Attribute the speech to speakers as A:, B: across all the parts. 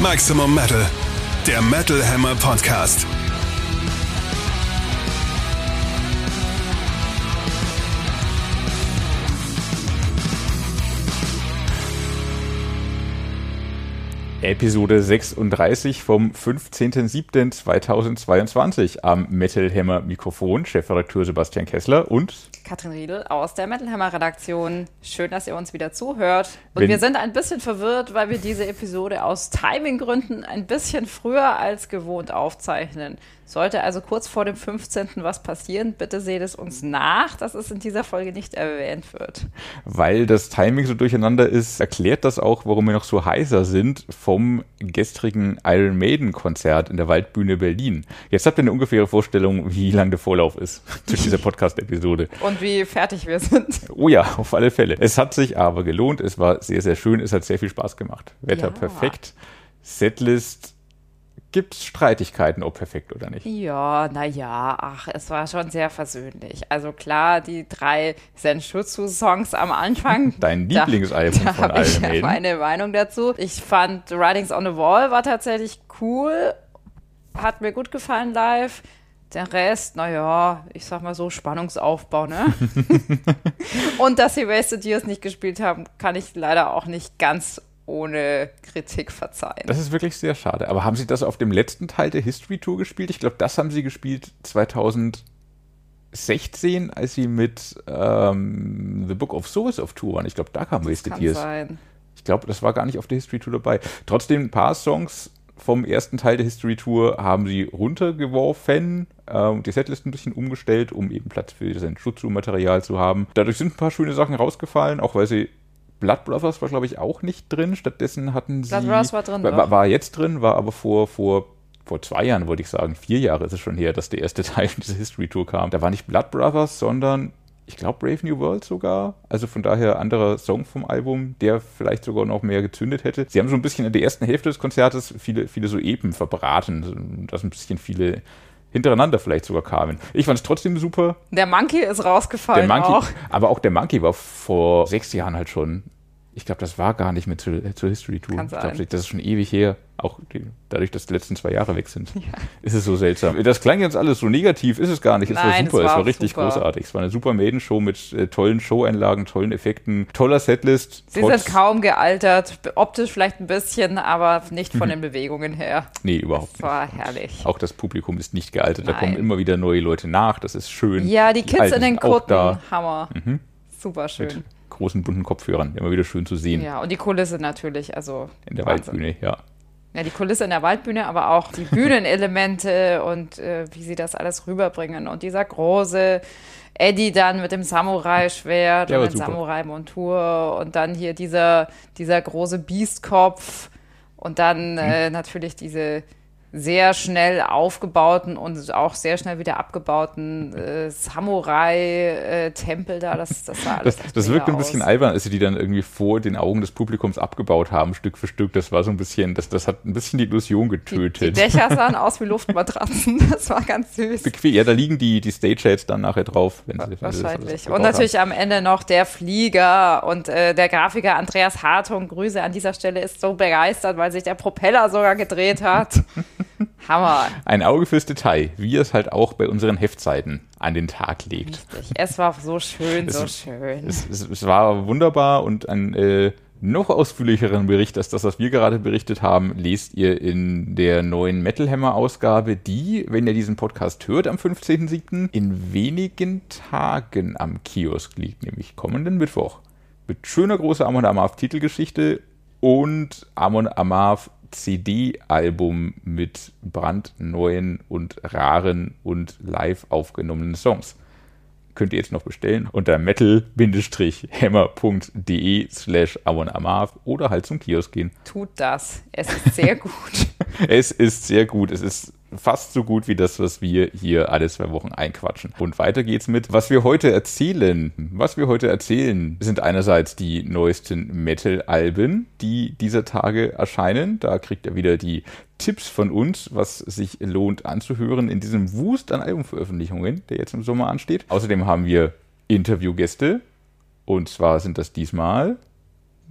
A: Maximum Metal, der Metal Hammer Podcast.
B: Episode 36 vom 15.07.2022 am Metal Hammer Mikrofon, Chefredakteur Sebastian Kessler und
C: Katrin Riedel aus der Metal Hammer Redaktion. Schön, dass ihr uns wieder zuhört. Und
B: Wenn-
C: wir sind ein bisschen verwirrt, weil wir diese Episode aus Timinggründen ein bisschen früher als gewohnt aufzeichnen. Sollte also kurz vor dem 15. was passieren, bitte seht es uns nach, dass es in dieser Folge nicht erwähnt wird.
B: weil das Timing so durcheinander ist, erklärt das auch, warum wir noch so heiser sind vom gestrigen Iron Maiden Konzert in der Waldbühne Berlin. Jetzt habt ihr eine ungefähre Vorstellung, wie lang der Vorlauf ist zu dieser Podcast-Episode.
C: Und wie fertig wir sind.
B: Oh ja, auf alle Fälle. Es hat sich aber gelohnt. Es war sehr, sehr schön. Es hat sehr viel Spaß gemacht. Wetter
C: Ja.
B: perfekt. Setlist. Gibt's Streitigkeiten, ob perfekt oder nicht?
C: Ja, naja, ach, es war schon sehr versöhnlich. Also klar, die drei Senshutsu-Songs am Anfang.
B: Dein
C: da-
B: Lieblingsalbum
C: da
B: von
C: habe ich
B: Maiden.
C: meine Meinung dazu. Ich fand Writings on the Wall war tatsächlich cool. Hat mir gut gefallen live. Der Rest, naja, ich sag mal so, Spannungsaufbau, ne? Und dass sie Wasted Years nicht gespielt haben, kann ich leider auch nicht ganz ohne Kritik verzeihen.
B: Das ist wirklich sehr schade. Aber haben Sie das auf dem letzten Teil der History Tour gespielt? Ich glaube, das haben Sie gespielt 2016, als Sie mit ähm, The Book of Souls auf Tour waren. Ich glaube, da kam Wasted
C: kann
B: Years.
C: sein.
B: Ich glaube, das war gar nicht auf der History Tour dabei. Trotzdem, ein paar Songs vom ersten Teil der History Tour haben sie runtergeworfen äh, und die Setlist ein bisschen umgestellt, um eben Platz für sein Jutsu-Material zu haben. Dadurch sind ein paar schöne Sachen rausgefallen, auch weil sie Blood Brothers war, glaube ich, auch nicht drin. Stattdessen hatten sie.
C: Blood Brothers war drin,
B: War, war jetzt drin, war aber vor, vor, vor zwei Jahren, wollte ich sagen. Vier Jahre ist es schon her, dass der erste Teil dieser History Tour kam. Da war nicht Blood Brothers, sondern ich glaube Brave New World sogar. Also von daher anderer Song vom Album, der vielleicht sogar noch mehr gezündet hätte. Sie haben so ein bisschen in der ersten Hälfte des Konzertes viele, viele so Epen verbraten, dass ein bisschen viele hintereinander vielleicht sogar kamen. Ich fand es trotzdem super.
C: Der Monkey ist
B: Der
C: rausgefallen
B: Monkey,
C: auch.
B: aber auch der Monkey war vor sechs Jahren halt schon. Ich glaube, das war gar nicht mehr zur, zur History Tour. Ich glaube, das ist schon ewig her. Auch die, dadurch, dass die letzten zwei Jahre weg sind, ist es so seltsam. Das klang jetzt alles so negativ, ist es gar nicht. Es war
C: Nein,
B: super,
C: es
B: es
C: war
B: war richtig
C: super.
B: großartig. Es war eine super Maiden-Show mit äh, tollen Showeinlagen, tollen Effekten, toller Setlist.
C: Sie sind kaum gealtert, optisch vielleicht ein bisschen, aber nicht von den Bewegungen her.
B: Nee, überhaupt
C: Das
B: nicht.
C: war herrlich.
B: Auch das Publikum ist nicht gealtert. Da
C: Nein.
B: kommen immer wieder neue Leute nach. Das ist schön.
C: Ja, die Kids
B: Alten
C: in den Kutten,
B: da Mhm.
C: Hammer. Super
B: mit
C: schön.
B: Großen bunten Kopfhörern. Immer wieder schön zu sehen
C: Ja, und die Kulisse natürlich, also
B: in der
C: Wahnsinn.
B: Waldbühne. Ja.
C: Ja, die Kulisse in der Waldbühne, aber auch die Bühnenelemente und äh, wie sie das alles rüberbringen. Und dieser große Eddie dann mit dem Samurai-Schwert und
B: super.
C: Samurai-Montur und dann hier dieser, dieser große Biestkopf und dann
B: Mhm.
C: äh, natürlich diese sehr schnell aufgebauten und auch sehr schnell wieder abgebauten äh, Samurai-Tempel da. Das, das sah alles
B: Das, das wirkt ein bisschen
C: aus.
B: albern, als sie die dann irgendwie vor den Augen des Publikums abgebaut haben, Stück für Stück. Das war so ein bisschen, das, das hat ein bisschen die Illusion
C: Die,
B: getötet.
C: die Dächer sahen aus wie Luftmatratzen. Das war ganz süß.
B: Bequem. Ja, da liegen die, die Stageheads dann nachher drauf. Wenn sie, wenn
C: Wahrscheinlich.
B: abgebaut
C: Und natürlich am Ende noch der Flieger und äh, der Grafiker Andreas Hartung. Grüße an dieser Stelle ist so begeistert, weil sich der Propeller sogar gedreht hat. Hammer.
B: Ein Auge fürs Detail, wie es halt auch bei unseren Heftseiten an den Tag legt.
C: Richtig. Es war so schön, so schön.
B: Es, es, es war wunderbar und ein äh, noch ausführlicheren Bericht als das, was wir gerade berichtet haben, lest ihr in der neuen Metal Hammer Ausgabe, die, wenn ihr diesen Podcast hört am 15.07., in wenigen Tagen am Kiosk liegt, nämlich kommenden Mittwoch. Mit schöner großer Amon Amarth Titelgeschichte und Amon Amarth CD-Album mit brandneuen und raren und live aufgenommenen Songs könnt ihr jetzt noch bestellen unter metal-hammer.de slash amonamav oder halt zum Kiosk gehen.
C: Tut das. Es ist sehr gut.
B: Es ist sehr gut. Es ist fast so gut wie das, was wir hier alle zwei Wochen einquatschen. Und weiter geht's mit, was wir heute erzählen. Was wir heute erzählen, sind einerseits die neuesten Metal-Alben, die dieser Tage erscheinen. Da kriegt ihr wieder die Tipps von uns, was sich lohnt anzuhören in diesem Wust an Albumveröffentlichungen, der jetzt im Sommer ansteht. Außerdem haben wir Interviewgäste. Und zwar sind das diesmal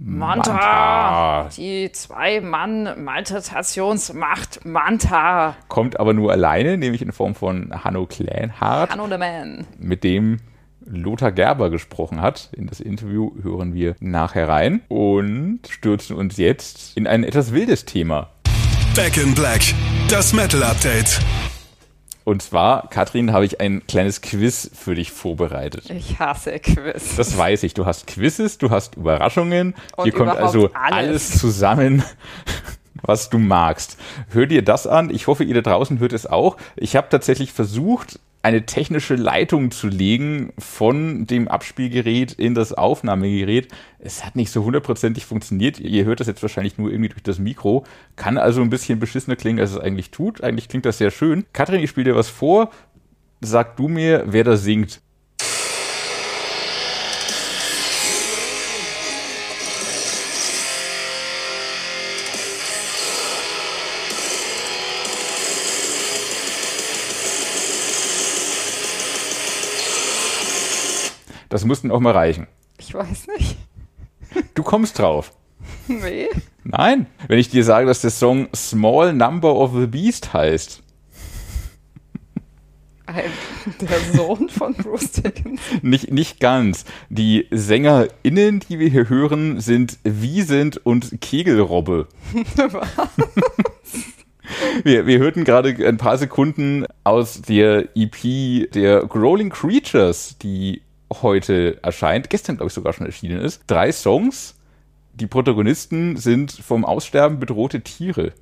C: Manta.
B: Manta.
C: Die Zwei-Mann-Maltratationsmacht Manta.
B: Kommt aber nur alleine, nämlich in Form von Hanno Klänhardt,
C: Hanno the Man.
B: mit dem Lothar Gerber gesprochen hat. In das Interview hören wir nachher rein und stürzen uns jetzt in ein etwas wildes Thema.
A: Back in Black. Das Metal Update.
B: Und zwar, Katrin, habe ich ein kleines Quiz für dich vorbereitet.
C: Ich hasse Quiz.
B: Das weiß ich. Du hast Quizzes, du hast Überraschungen.
C: Und
B: Hier kommt also
C: alles.
B: alles zusammen, was du magst. Hör dir das an. Ich hoffe, ihr da draußen hört es auch. Ich habe tatsächlich versucht, eine technische Leitung zu legen von dem Abspielgerät in das Aufnahmegerät. Es hat nicht so hundertprozentig funktioniert. Ihr hört das jetzt wahrscheinlich nur irgendwie durch das Mikro. Kann also ein bisschen beschissener klingen, als es eigentlich tut. Eigentlich klingt das sehr schön. Katrin, ich spiele dir was vor. Sag du mir, wer da singt. Das mussten auch mal reichen.
C: Ich weiß nicht.
B: Du kommst drauf.
C: Nee.
B: Nein. Wenn ich dir sage, dass der Song Small Number of the Beast heißt.
C: Ein, der Sohn von Bruce Dickinson.
B: Nicht, nicht ganz. Die SängerInnen, die wir hier hören, sind Wiesent und Kegelrobbe. Wir, wir hörten gerade ein paar Sekunden aus der EP der Growling Creatures, die heute erscheint, gestern glaube ich sogar schon erschienen ist. Drei Songs. Die Protagonisten sind vom Aussterben bedrohte Tiere.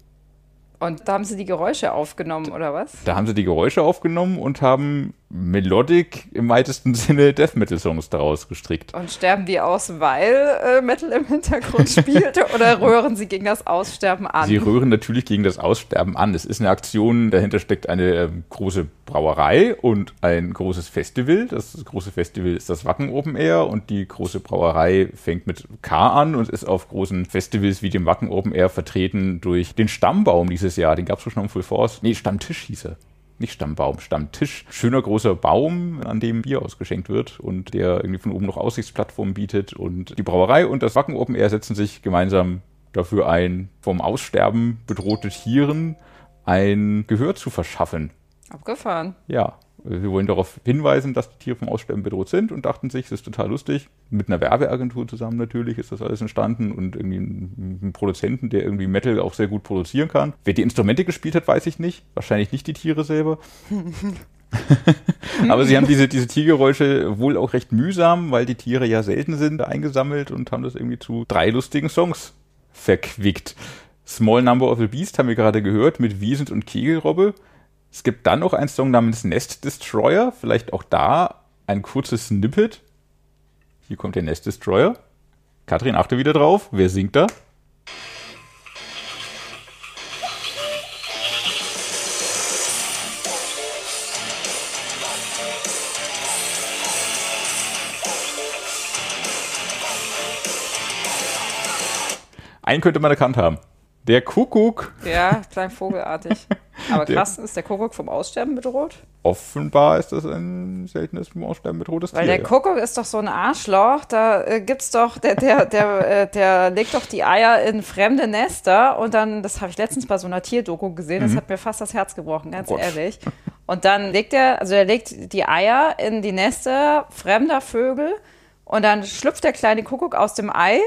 C: Und da haben sie die Geräusche aufgenommen, oder was?
B: Da haben sie die Geräusche aufgenommen und haben Melodic im weitesten Sinne Death Metal Songs daraus gestrickt.
C: Und sterben die aus, weil äh, Metal im Hintergrund spielt? oder röhren sie gegen das Aussterben an?
B: Sie rühren natürlich gegen das Aussterben an. Es ist eine Aktion, dahinter steckt eine ähm, große Brauerei und ein großes Festival. Das große Festival ist das Wacken Open Air und die große Brauerei fängt mit K an und ist auf großen Festivals wie dem Wacken Open Air vertreten durch den Stammbaum dieses Jahr. Den gab es schon am Full Force. Nee, Stammtisch hieß er. Nicht Stammbaum, Stammtisch. Schöner großer Baum, an dem Bier ausgeschenkt wird und der irgendwie von oben noch Aussichtsplattformen bietet. Und die Brauerei und das Wacken Open Air setzen sich gemeinsam dafür ein, vom Aussterben bedrohte Tieren ein Gehör zu verschaffen.
C: Abgefahren.
B: Ja, wir wollen darauf hinweisen, dass die Tiere vom Aussterben bedroht sind und dachten sich, das ist total lustig. Mit einer Werbeagentur zusammen natürlich ist das alles entstanden und irgendwie einem Produzenten, der irgendwie Metal auch sehr gut produzieren kann. Wer die Instrumente gespielt hat, weiß ich nicht. Wahrscheinlich nicht die Tiere selber. Aber sie haben diese, diese Tiergeräusche wohl auch recht mühsam, weil die Tiere ja selten sind, eingesammelt und haben das irgendwie zu drei lustigen Songs verquickt. Small Number of the Beast haben wir gerade gehört mit Wiesent und Kegelrobbe. Es gibt dann noch einen Song namens Nest Destroyer, vielleicht auch da ein kurzes Snippet. Hier kommt der Nest Destroyer. Katrin, achte wieder drauf. Wer singt da? Einen könnte man erkannt haben. Der Kuckuck.
C: Ja, klein vogelartig. Aber krass, ist der Kuckuck vom Aussterben bedroht?
B: Offenbar ist das ein seltenes vom Aussterben bedrohtes
C: Weil
B: Tier.
C: der Kuckuck ist doch so ein Arschloch, da äh, gibt's doch, der, der, der, äh, der legt doch die Eier in fremde Nester und dann, das habe ich letztens bei so einer Tierdoku gesehen, das hat mir fast das Herz gebrochen, ganz
B: Gott.
C: ehrlich. Und dann legt er, also er legt die Eier in die Nester fremder Vögel und dann schlüpft der kleine Kuckuck aus dem Ei.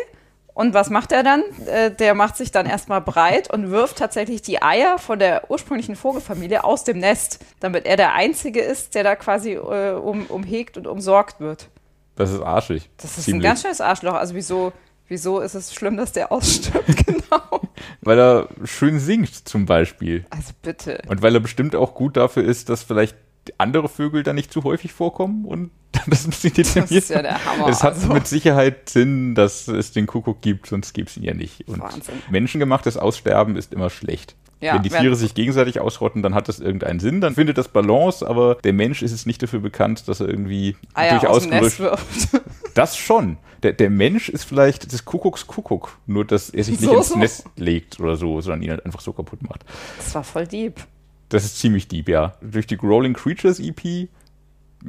C: Und was macht er dann? Äh, der macht sich dann erstmal breit und wirft tatsächlich die Eier von der ursprünglichen Vogelfamilie aus dem Nest, damit er der Einzige ist, der da quasi äh, um, umhegt und umsorgt wird.
B: Das ist arschig.
C: Das ist ein
B: Ziemlich.
C: ganz schönes Arschloch. Also wieso, wieso ist es schlimm, dass der ausstirbt? genau.
B: Weil er schön singt, zum Beispiel.
C: Also bitte.
B: Und weil er bestimmt auch gut dafür ist, dass vielleicht andere Vögel da nicht zu häufig vorkommen und das muss nicht
C: Das ist ja der Hammer.
B: Es hat
C: also.
B: mit Sicherheit Sinn, dass es den Kuckuck gibt, sonst gäbe es ihn ja nicht. Und
C: Wahnsinn.
B: menschengemachtes Aussterben ist immer schlecht.
C: Ja,
B: wenn die Tiere sich gegenseitig ausrotten, dann hat das irgendeinen Sinn, dann findet das Balance, aber der Mensch ist es nicht dafür bekannt, dass er irgendwie
C: Eier
B: durch
C: aus wirft.
B: Das schon. Der, der Mensch ist vielleicht des Kuckucks Kuckuck, nur dass er sich nicht
C: So,
B: ins
C: so.
B: Nest legt oder so, sondern ihn halt einfach so kaputt macht.
C: Das war voll deep.
B: Das ist ziemlich deep, ja. Durch die Growling Creatures EP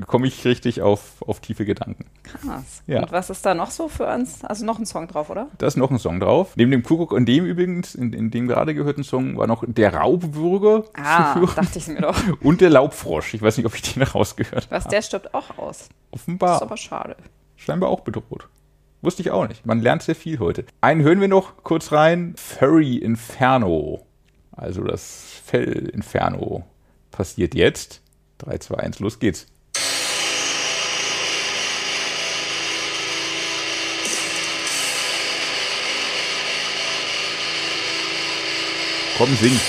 B: komme ich richtig auf, auf tiefe Gedanken.
C: Krass.
B: Ja.
C: Und was ist da noch so für uns? Also noch ein Song drauf, oder?
B: Da ist noch ein Song drauf. Neben dem Kuckuck und dem übrigens, in, in dem gerade gehörten Song, war noch der Raubwürger
C: Ah,
B: zu hören
C: dachte ich mir doch.
B: und der Laubfrosch. Ich weiß nicht, ob ich den rausgehört
C: Was,
B: habe.
C: der stirbt auch aus. Das ist
B: Offenbar.
C: aber schade.
B: Scheinbar auch bedroht. Wusste ich auch nicht. Man lernt sehr viel heute. Einen hören wir noch kurz rein. Furry Inferno. Also das Fell Inferno passiert jetzt. 3, 2, 1, los geht's. Komm, sing.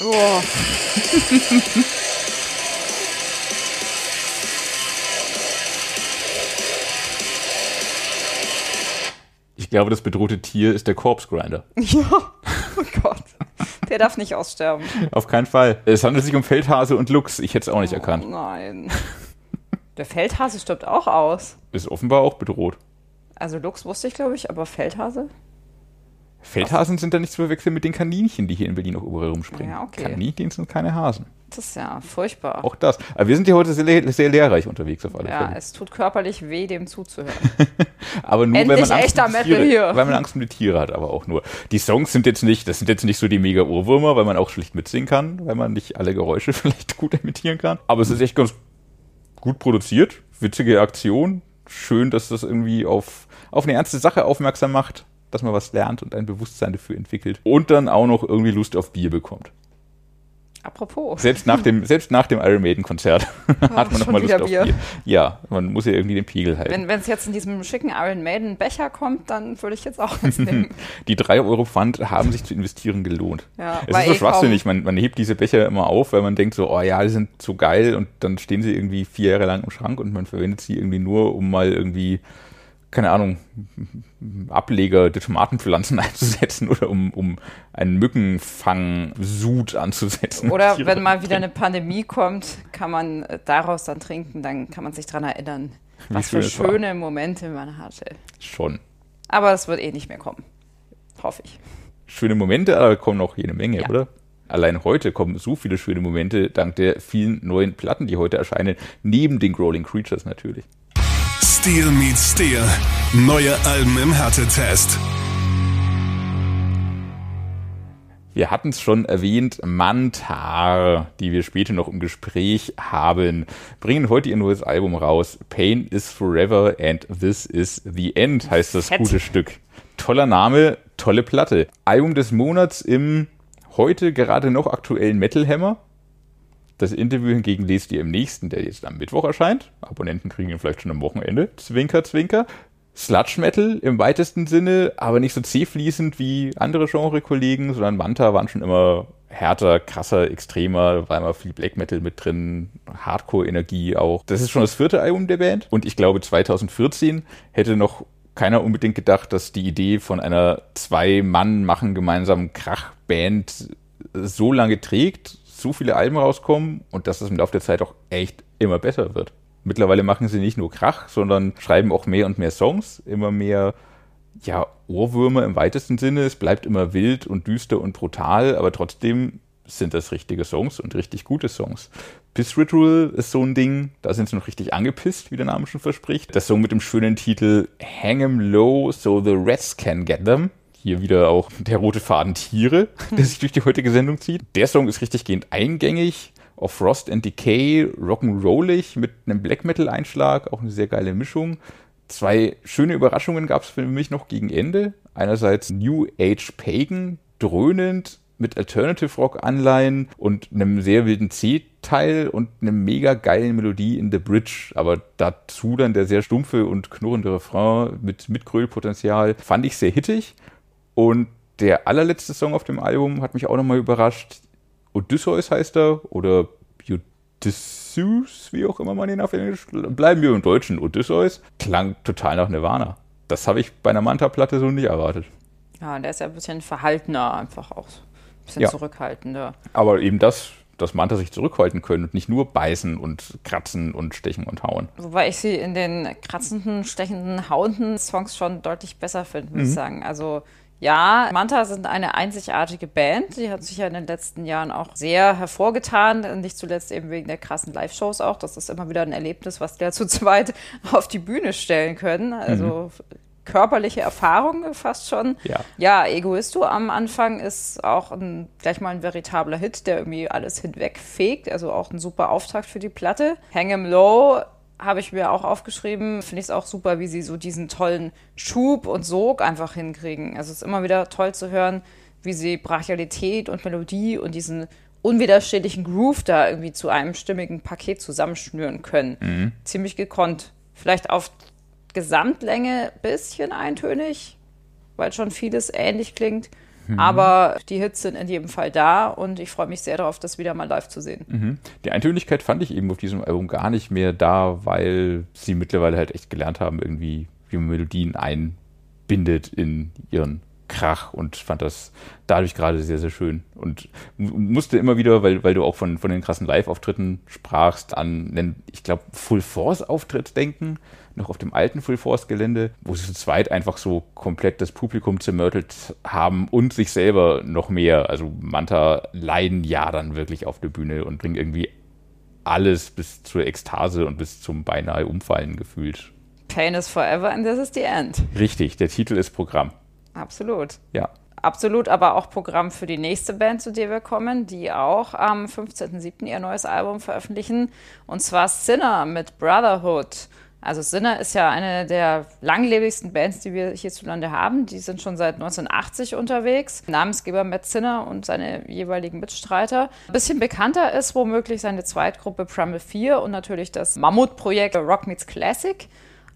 C: Boah.
B: Ich glaube, das bedrohte Tier ist der Corpse Grinder.
C: Ja. Oh Gott. Der darf nicht aussterben.
B: Auf keinen Fall. Es handelt sich um Feldhase und Luchs. Ich hätte es auch nicht
C: Oh
B: erkannt.
C: nein. Der Feldhase stirbt auch aus.
B: Ist offenbar auch bedroht.
C: Also Luchs wusste ich, glaube ich, aber Feldhase?
B: Feldhasen sind da nicht zu verwechseln mit den Kaninchen, die hier in Berlin auch überall rumspringen.
C: Ja, okay.
B: Kaninchen sind keine Hasen.
C: Das ist ja furchtbar.
B: Auch das. Aber wir sind hier heute sehr, sehr lehrreich unterwegs auf alle
C: ja,
B: Fälle.
C: es tut körperlich weh, dem zuzuhören.
B: Aber nur,
C: Endlich
B: wenn man, Angst um Tiere,
C: hier.
B: weil man Angst um die Tiere hat, aber auch nur. Die Songs sind jetzt nicht, das sind jetzt nicht so die mega Ohrwürmer, weil man auch schlicht mitsingen kann, weil man nicht alle Geräusche vielleicht gut imitieren kann. Aber es ist echt ganz gut produziert, witzige Aktion. Schön, dass das irgendwie auf, auf eine ernste Sache aufmerksam macht, dass man was lernt und ein Bewusstsein dafür entwickelt. Und dann auch noch irgendwie Lust auf Bier bekommt.
C: Apropos.
B: Selbst nach dem, selbst nach dem Iron Maiden Konzert hat man nochmal Lust auf
C: Bier.
B: Bier. Ja, man muss ja irgendwie den Pegel halten.
C: Wenn es jetzt in diesem schicken Iron Maiden Becher kommt, dann würde ich jetzt auch eins nehmen.
B: die 3 Euro Pfand haben sich zu investieren gelohnt.
C: Ja,
B: es ist so
C: eh
B: schwachsinnig, man, man hebt diese Becher immer auf, weil man denkt so, oh ja, die sind so geil und dann stehen sie irgendwie vier Jahre lang im Schrank und man verwendet sie irgendwie nur, um mal irgendwie, keine Ahnung, Ableger der Tomatenpflanzen einzusetzen oder um, um einen Mückenfang-Sud anzusetzen.
C: Oder wenn mal wieder eine Pandemie kommt, kann man äh, daraus dann trinken, dann kann man sich dran erinnern,
B: Wie
C: was
B: schön
C: für
B: es war.
C: schöne Momente man hatte.
B: Schon.
C: Aber es wird eh nicht mehr kommen. Hoffe ich.
B: Schöne Momente, aber kommen noch jede Menge,
C: Ja.
B: oder? Allein heute kommen so viele schöne Momente dank der vielen neuen Platten, die heute erscheinen, neben den Growling Creatures natürlich.
A: Steel meets Steel. Neue Alben im Härtetest.
B: Wir hatten es schon erwähnt, Mantar, die wir später noch im Gespräch haben, bringen heute ihr neues Album raus. Pain is Forever and This is the End heißt das
C: Fett.
B: gute Stück. Toller Name, tolle Platte. Album des Monats im heute gerade noch aktuellen Metal Hammer. Das Interview hingegen lest ihr im nächsten, der jetzt am Mittwoch erscheint. Abonnenten kriegen ihn vielleicht schon am Wochenende. Zwinker, zwinker. Sludge Metal im weitesten Sinne, aber nicht so zähfließend wie andere Genre-Kollegen, sondern Manta waren schon immer härter, krasser, extremer, war immer viel Black Metal mit drin, Hardcore-Energie auch. Das ist schon das vierte Album der Band und ich glaube 2014 hätte noch keiner unbedingt gedacht, dass die Idee von einer Zwei-Mann-machen gemeinsamen Krach-Band so lange trägt, so viele Alben rauskommen und dass es im Laufe der Zeit auch echt immer besser wird. Mittlerweile machen sie nicht nur Krach, sondern schreiben auch mehr und mehr Songs, immer mehr ja, Ohrwürmer im weitesten Sinne. Es bleibt immer wild und düster und brutal, aber trotzdem sind das richtige Songs und richtig gute Songs. Piss Ritual ist so ein Ding, da sind sie noch richtig angepisst, wie der Name schon verspricht. Das Song mit dem schönen Titel Hang 'em Low so the Rats can get them. Hier wieder auch der rote Faden Tiere, der sich durch die heutige Sendung zieht. Der Song ist richtig gehend eingängig, auf Frost and Decay, rock'n'rollig mit einem Black Metal Einschlag, auch eine sehr geile Mischung. Zwei schöne Überraschungen gab es für mich noch gegen Ende. Einerseits New Age Pagan, dröhnend mit Alternative Rock Anleihen und einem sehr wilden C-Teil und einem mega geilen Melodie in The Bridge, aber dazu dann der sehr stumpfe und knurrende Refrain mit Mitgrölpotenzial fand ich sehr hittig und der allerletzte Song auf dem Album hat mich auch nochmal überrascht. Odysseus heißt er oder Odysseus, wie auch immer man ihn auf Englisch, bleiben wir im Deutschen, Odysseus, klang total nach Nirvana. Das habe ich bei einer Manta-Platte so nicht erwartet.
C: Ja, der ist ja ein bisschen verhaltener, einfach auch. Ein bisschen
B: Ja.
C: zurückhaltender.
B: Aber eben das, dass Manta sich zurückhalten können und nicht nur beißen und kratzen und stechen und hauen.
C: Wobei ich sie in den kratzenden, stechenden, hauenden Songs schon deutlich besser finde, muss ich sagen. Also Ja, Manta sind eine einzigartige Band. Die hat sich ja in den letzten Jahren auch sehr hervorgetan. Nicht zuletzt eben wegen der krassen Live-Shows auch. Das ist immer wieder ein Erlebnis, was die ja zu zweit auf die Bühne stellen können. Also mhm körperliche Erfahrung fast schon.
B: Ja.
C: ja, Egoisto am Anfang ist auch ein, gleich mal ein veritabler Hit, der irgendwie alles hinwegfegt. Also auch ein super Auftakt für die Platte. Hang 'em Low habe ich mir auch aufgeschrieben. Finde ich es auch super, wie sie so diesen tollen Schub und Sog einfach hinkriegen. Also es ist immer wieder toll zu hören, wie sie Brachialität und Melodie und diesen unwiderstehlichen Groove da irgendwie zu einem stimmigen Paket zusammenschnüren können. Mhm. Ziemlich gekonnt. Vielleicht auf Gesamtlänge ein bisschen eintönig, weil schon vieles ähnlich klingt. Mhm. Aber die Hits sind in jedem Fall da und ich freue mich sehr darauf, das wieder mal live zu sehen.
B: Mhm. Die Eintönigkeit fand ich eben auf diesem Album gar nicht mehr da, weil sie mittlerweile halt echt gelernt haben, irgendwie, wie man Melodien einbindet in ihren Krach und fand das dadurch gerade sehr, sehr schön. Und musste immer wieder, weil, weil du auch von, von den krassen Live-Auftritten sprachst, an einen, ich glaube, Full Force-Auftritt denken, noch auf dem alten Full Force-Gelände, wo sie zu zweit einfach so komplett das Publikum zermörtelt haben und sich selber noch mehr. Also Manta leiden ja dann wirklich auf der Bühne und bringen irgendwie alles bis zur Ekstase und bis zum beinahe Umfallen gefühlt.
C: Pain is forever and this is the end.
B: Richtig, der Titel ist Programm.
C: Absolut.
B: Ja.
C: Absolut, aber auch Programm für die nächste Band, zu der wir kommen, die auch am 15.07. ihr neues Album veröffentlichen. Und zwar Sinner mit Brotherhood. Also Sinner ist ja eine der langlebigsten Bands, die wir hierzulande haben. Die sind schon seit 1980 unterwegs. Namensgeber Matt Sinner und seine jeweiligen Mitstreiter. Ein bisschen bekannter ist womöglich seine Zweitgruppe Primal 4 und natürlich das Mammutprojekt Rock Meets Classic.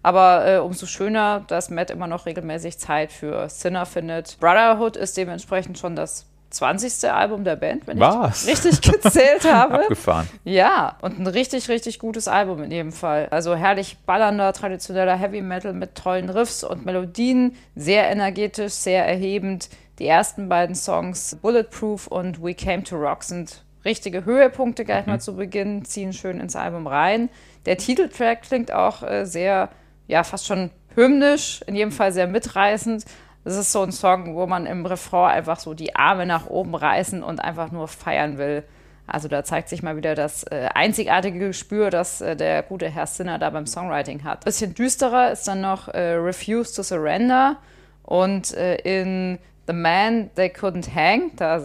C: Aber äh, umso schöner, dass Matt immer noch regelmäßig Zeit für Sinner findet. Brotherhood ist dementsprechend schon das 20. Album der Band, wenn
B: Was?
C: ich richtig gezählt habe.
B: Abgefahren.
C: Ja, und ein richtig, richtig gutes Album in jedem Fall. Also herrlich ballernder, traditioneller Heavy Metal mit tollen Riffs und Melodien, sehr energetisch, sehr erhebend. Die ersten beiden Songs, Bulletproof und We Came to Rock, sind richtige Höhepunkte gleich mhm. mal zu Beginn, ziehen schön ins Album rein. Der Titeltrack klingt auch äh, sehr ja fast schon hymnisch, in jedem Fall sehr mitreißend. Das ist so ein Song, wo man im Refrain einfach so die Arme nach oben reißen und einfach nur feiern will. Also da zeigt sich mal wieder das äh, einzigartige Gespür, das äh, der gute Herr Sinner da beim Songwriting hat. Ein bisschen düsterer ist dann noch äh, Refuse to Surrender und äh, in The Man They Couldn't Hang, da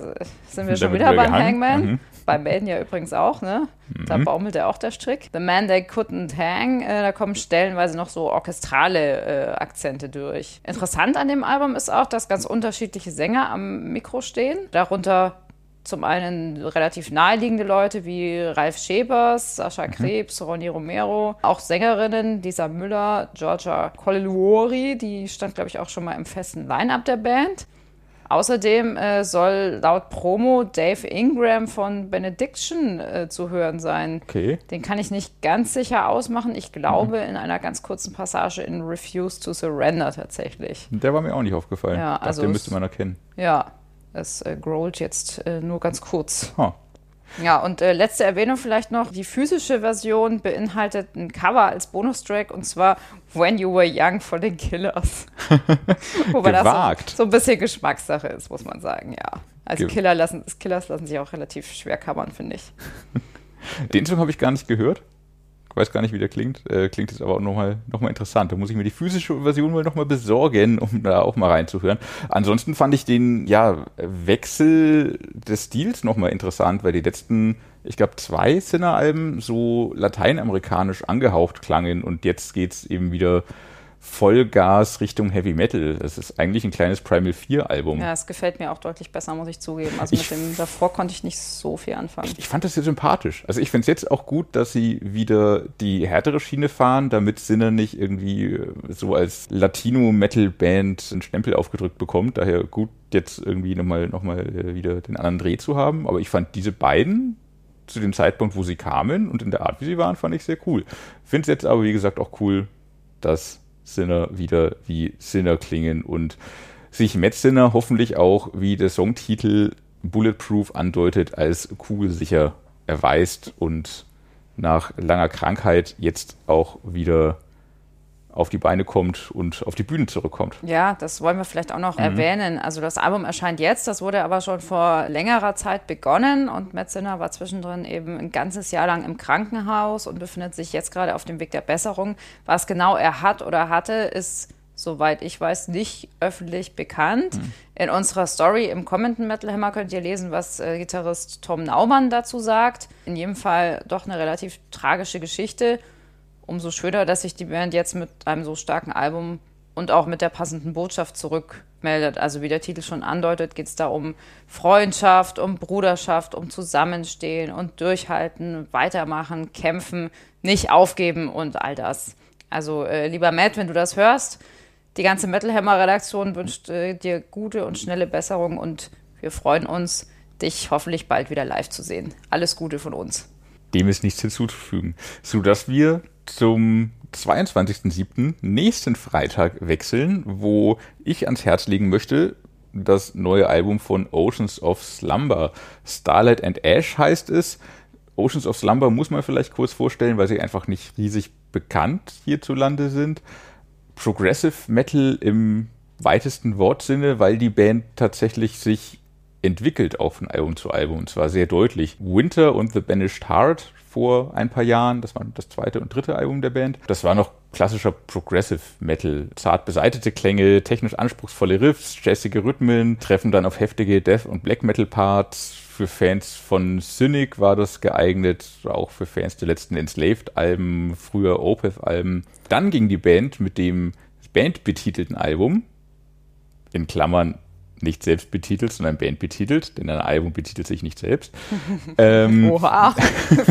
C: sind wir schon wieder beim Hangman. Mhm. Bei Maiden ja übrigens auch, ne? Da mhm. baumelt ja auch der Strick. The Man They Couldn't Hang, äh, da kommen stellenweise noch so orchestrale äh, Akzente durch. Interessant an dem Album ist auch, dass ganz unterschiedliche Sänger am Mikro stehen. Darunter zum einen relativ naheliegende Leute wie Ralf Schäbers, Sascha mhm. Krebs, mhm. Ronny Romero, auch Sängerinnen, Lisa Müller, Georgia Colluori, die stand, glaube ich, auch schon mal im festen Line-Up der Band. Außerdem äh, soll laut Promo Dave Ingram von Benediction äh, zu hören sein.
B: Okay.
C: Den kann ich nicht ganz sicher ausmachen. Ich glaube, mhm. in einer ganz kurzen Passage in Refuse to Surrender tatsächlich.
B: Der war mir auch nicht aufgefallen.
C: Ja, also
B: den müsste man erkennen.
C: Ja, es äh, grollt jetzt äh, nur ganz kurz.
B: Huh.
C: Ja, und äh, letzte Erwähnung vielleicht noch. Die physische Version beinhaltet ein Cover als Bonustrack und zwar When You Were Young von den Killers.
B: Wobei Gewagt.
C: das so, so, ein bisschen Geschmackssache ist, muss man sagen, ja. Also Killer lassen, Killers lassen sich auch relativ schwer covern, finde ich.
B: Den Song habe ich gar nicht gehört. Weiß gar nicht, wie der klingt. Äh, klingt jetzt aber auch nochmal noch mal interessant. Da muss ich mir die physische Version wohl nochmal besorgen, um da auch mal reinzuhören. Ansonsten fand ich den ja, Wechsel des Stils nochmal interessant, weil die letzten, ich glaube, zwei Sinner-Alben so lateinamerikanisch angehaucht klangen und jetzt geht es eben wieder Vollgas Richtung Heavy Metal. Das ist eigentlich ein kleines Primal 4 Album.
C: Ja, es gefällt mir auch deutlich besser, muss ich zugeben. Also ich mit dem davor konnte ich nicht so viel anfangen.
B: Ich, ich fand das sehr sympathisch. Also ich finde es jetzt auch gut, dass sie wieder die härtere Schiene fahren, damit Sinner nicht irgendwie äh, so als Latino-Metal-Band einen Stempel aufgedrückt bekommt. Daher gut, jetzt irgendwie nochmal noch mal äh, wieder den anderen Dreh zu haben. Aber ich fand diese beiden zu dem Zeitpunkt, wo sie kamen und in der Art, wie sie waren, fand ich sehr cool. Finde es jetzt aber, wie gesagt, auch cool, dass Sinner wieder wie Sinner klingen und sich Matt Sinner hoffentlich auch, wie der Songtitel Bulletproof andeutet, als kugelsicher erweist und nach langer Krankheit jetzt auch wieder auf die Beine kommt und auf die Bühne zurückkommt.
C: Ja, das wollen wir vielleicht auch noch mhm. erwähnen. Also das Album erscheint jetzt, das wurde aber schon vor längerer Zeit begonnen und Matt Sinner war zwischendrin eben ein ganzes Jahr lang im Krankenhaus und befindet sich jetzt gerade auf dem Weg der Besserung. Was genau er hat oder hatte, ist soweit ich weiß, nicht öffentlich bekannt. Mhm. In unserer Story im Commenten Metal Hammer könnt ihr lesen, was äh, Gitarrist Tom Naumann dazu sagt. In jedem Fall doch eine relativ tragische Geschichte umso schöner, dass sich die Band jetzt mit einem so starken Album und auch mit der passenden Botschaft zurückmeldet. Also wie der Titel schon andeutet, geht es da um Freundschaft, um Bruderschaft, um Zusammenstehen und Durchhalten, weitermachen, kämpfen, nicht aufgeben und all das. Also äh, lieber Matt, wenn du das hörst, die ganze Metal Hammer Redaktion wünscht äh, dir gute und schnelle Besserung und wir freuen uns, dich hoffentlich bald wieder live zu sehen. Alles Gute von uns.
B: Dem ist nichts hinzuzufügen, sodass wir zum 22.07. nächsten Freitag wechseln, wo ich ans Herz legen möchte, das neue Album von Oceans of Slumber. Starlight and Ash heißt es. Oceans of Slumber muss man vielleicht kurz vorstellen, weil sie einfach nicht riesig bekannt hierzulande sind. Progressive Metal im weitesten Wortsinne, weil die Band tatsächlich sich entwickelt auch von Album zu Album, und zwar sehr deutlich. Winter und The Banished Heart vor ein paar Jahren. Das war das zweite und dritte Album der Band. Das war noch klassischer Progressive Metal. Zart beseitete Klänge, technisch anspruchsvolle Riffs, jazzige Rhythmen, treffen dann auf heftige Death- und Black Metal Parts. Für Fans von Cynic war das geeignet, auch für Fans der letzten Enslaved-Alben, früher Opeth-Alben. Dann ging die Band mit dem bandbetitelten Album, in Klammern nicht selbst betitelt, sondern Band betitelt, denn ein Album betitelt sich nicht selbst.
C: ähm, Oha,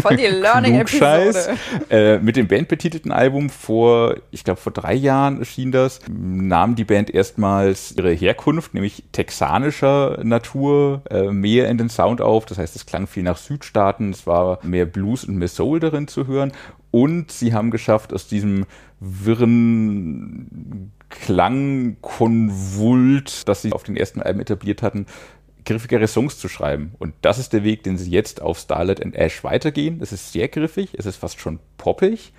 C: von die Learning-Episode.
B: Äh, mit dem Band betitelten Album vor, ich glaube vor drei Jahren erschien das, nahm die Band erstmals ihre Herkunft, nämlich texanischer Natur, äh, mehr in den Sound auf. Das heißt, es klang viel nach Südstaaten, es war mehr Blues und mehr Soul darin zu hören. Und sie haben geschafft, aus diesem wirren Klangkonvult, das sie auf den ersten Alben etabliert hatten, griffigere Songs zu schreiben. Und das ist der Weg, den sie jetzt auf Starlet and Ash weitergehen. Es ist sehr griffig, es ist fast schon poppig,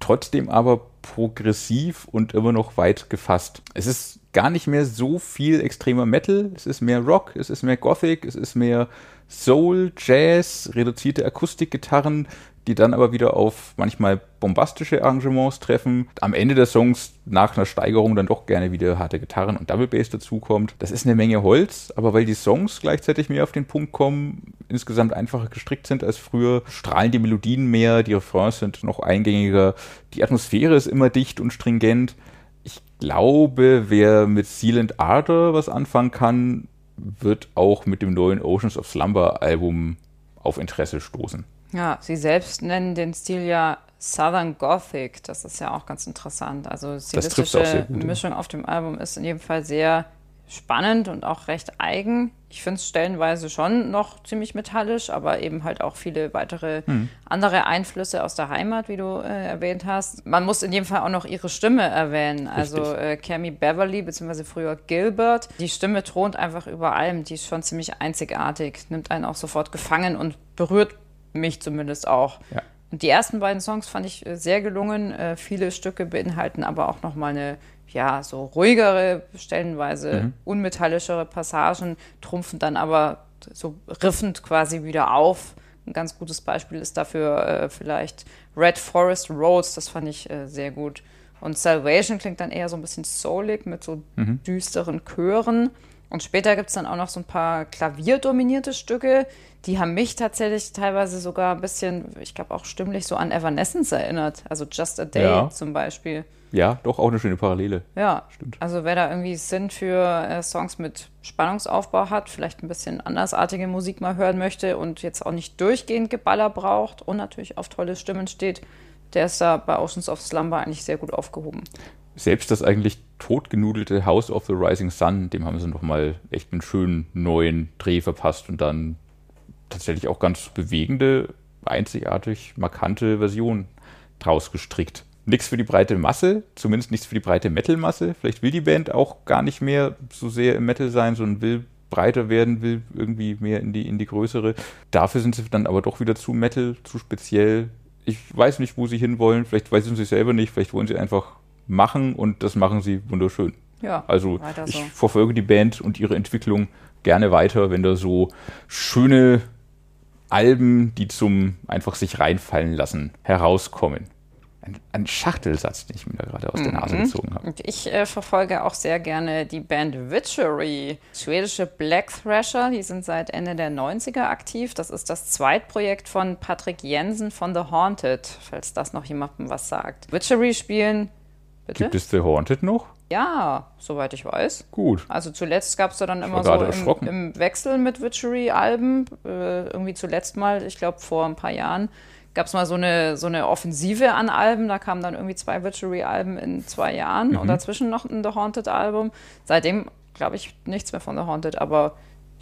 B: trotzdem aber progressiv und immer noch weit gefasst. Es ist gar nicht mehr so viel extremer Metal, es ist mehr Rock, es ist mehr Gothic, es ist mehr Soul, Jazz, reduzierte Akustikgitarren, die dann aber wieder auf manchmal bombastische Arrangements treffen. Am Ende der Songs nach einer Steigerung dann doch gerne wieder harte Gitarren und Double Bass dazukommt. Das ist eine Menge Holz, aber weil die Songs gleichzeitig mehr auf den Punkt kommen, insgesamt einfacher gestrickt sind als früher, strahlen die Melodien mehr, die Refrains sind noch eingängiger, die Atmosphäre ist immer dicht und stringent. Ich glaube, wer mit Sealant Ardor was anfangen kann, wird auch mit dem neuen Oceans of Slumber Album auf Interesse stoßen.
C: Ja, Sie selbst nennen den Stil ja Southern Gothic. Das ist ja auch ganz interessant. Also stilistische Mischung auf dem Album ist in jedem Fall sehr spannend und auch recht eigen. Ich finde es stellenweise schon noch ziemlich metallisch, aber eben halt auch viele weitere hm. andere Einflüsse aus der Heimat, wie du äh, erwähnt hast. Man muss in jedem Fall auch noch ihre Stimme erwähnen. Richtig. Also äh, Cammy Beverly, beziehungsweise früher Gilbert. Die Stimme thront einfach über allem. Die ist schon ziemlich einzigartig, nimmt einen auch sofort gefangen und berührt mich zumindest auch. Ja. Und die ersten beiden Songs fand ich äh, sehr gelungen. Äh, viele Stücke beinhalten aber auch nochmal eine, ja, so ruhigere, stellenweise mhm. unmetallischere Passagen, trumpfen dann aber so riffend quasi wieder auf. Ein ganz gutes Beispiel ist dafür äh, vielleicht Red Forest Roads, das fand ich äh, sehr gut. Und Salvation klingt dann eher so ein bisschen soulig mit so mhm. düsteren Chören. Und später gibt es dann auch noch so ein paar klavierdominierte Stücke, die haben mich tatsächlich teilweise sogar ein bisschen, ich glaube auch stimmlich so an Evanescence erinnert. Also Just a Day ja. zum Beispiel.
B: Ja, doch auch eine schöne Parallele.
C: Ja, stimmt. Also wer da irgendwie Sinn für äh, Songs mit Spannungsaufbau hat, vielleicht ein bisschen andersartige Musik mal hören möchte und jetzt auch nicht durchgehend Geballer braucht und natürlich auf tolle Stimmen steht, der ist da bei Oceans of Slumber eigentlich sehr gut aufgehoben.
B: Selbst das eigentlich totgenudelte House of the Rising Sun, dem haben sie nochmal echt einen schönen neuen Dreh verpasst und dann tatsächlich auch ganz bewegende, einzigartig markante Version draus gestrickt. Nichts für die breite Masse, zumindest nichts für die breite Metal-Masse. Vielleicht will die Band auch gar nicht mehr so sehr im Metal sein, sondern will breiter werden, will irgendwie mehr in die, in die größere. Dafür sind sie dann aber doch wieder zu Metal, zu speziell. Ich weiß nicht, wo sie hinwollen. Vielleicht wissen sie selber nicht. Vielleicht wollen sie einfach machen und das machen sie wunderschön.
C: Ja,
B: Also ich
C: so.
B: verfolge die Band und ihre Entwicklung gerne weiter, wenn da so schöne Alben, die zum einfach sich reinfallen lassen, herauskommen. Ein, ein Schachtelsatz, den ich mir da gerade aus der Nase
C: Mhm.
B: gezogen habe.
C: Und ich äh, verfolge auch sehr gerne die Band Witchery, schwedische Black Thrasher. Die sind seit Ende der 90er aktiv. Das ist das Zweitprojekt von Patrick Jensen von The Haunted, falls das noch jemandem was sagt. Witchery spielen. Bitte?
B: Gibt es The Haunted noch?
C: Ja, soweit ich weiß.
B: Gut.
C: Also zuletzt gab es da dann immer so im, im Wechsel mit Witchery-Alben. Äh, irgendwie zuletzt mal, ich glaube vor ein paar Jahren, gab es mal so eine, so eine Offensive an Alben. Da kamen dann irgendwie zwei Witchery-Alben in zwei Jahren
B: Mhm.
C: und dazwischen noch ein The Haunted-Album. Seitdem glaube ich nichts mehr von The Haunted, aber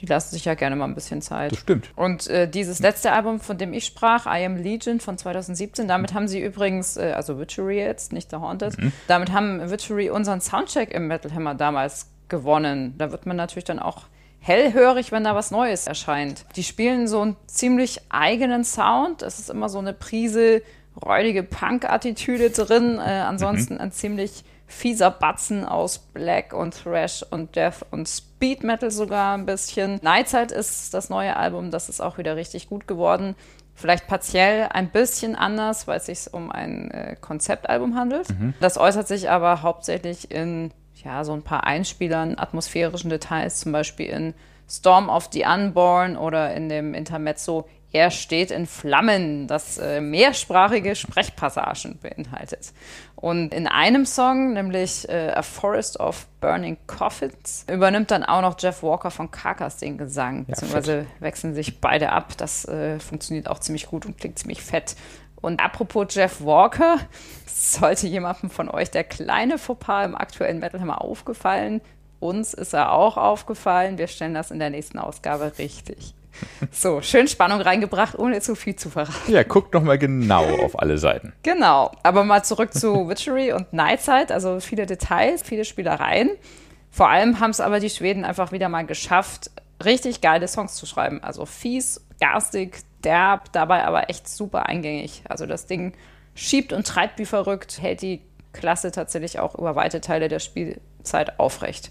C: die lassen sich ja gerne mal ein bisschen Zeit.
B: Das stimmt.
C: Und äh, dieses letzte Album, von dem ich sprach, I Am Legion von 2017, damit haben sie übrigens, äh, also Witchery jetzt, nicht The Haunted, damit haben Witchery unseren Soundcheck im Metal Hammer damals gewonnen. Da wird man natürlich dann auch hellhörig, wenn da was Neues erscheint. Die spielen so einen ziemlich eigenen Sound. Es ist immer so eine Prise räudige Punk-Attitüde drin. Äh, ansonsten ein ziemlich fieser Batzen aus Black und Thrash und Death und Speed Metal sogar ein bisschen. Nightside ist das neue Album, das ist auch wieder richtig gut geworden. Vielleicht partiell ein bisschen anders, weil es sich um ein äh, Konzeptalbum handelt. Das äußert sich aber hauptsächlich in ja, so ein paar Einspielern, atmosphärischen Details, zum Beispiel in Storm of the Unborn oder in dem Intermezzo Er steht in Flammen, das äh, mehrsprachige Sprechpassagen beinhaltet. Und in einem Song, nämlich äh, A Forest of Burning Coffins, übernimmt dann auch noch Jeff Walker von Carcass den Gesang, beziehungsweise wechseln sich beide ab. Das äh, funktioniert auch ziemlich gut und klingt ziemlich fett. Und apropos Jeff Walker, sollte jemandem von euch der kleine Fauxpas im aktuellen Metal Hammer aufgefallen, uns ist er auch aufgefallen. Wir stellen das in der nächsten Ausgabe richtig. So, schön Spannung reingebracht, ohne zu viel zu verraten.
B: Ja, guckt noch mal genau auf alle Seiten.
C: Genau, aber mal zurück zu Witchery und Nightside, also viele Details, viele Spielereien. Vor allem haben es aber die Schweden einfach wieder mal geschafft, richtig geile Songs zu schreiben. Also fies, garstig, derb, dabei aber echt super eingängig. Also das Ding schiebt und treibt wie verrückt, hält die Klasse tatsächlich auch über weite Teile der Spielzeit aufrecht.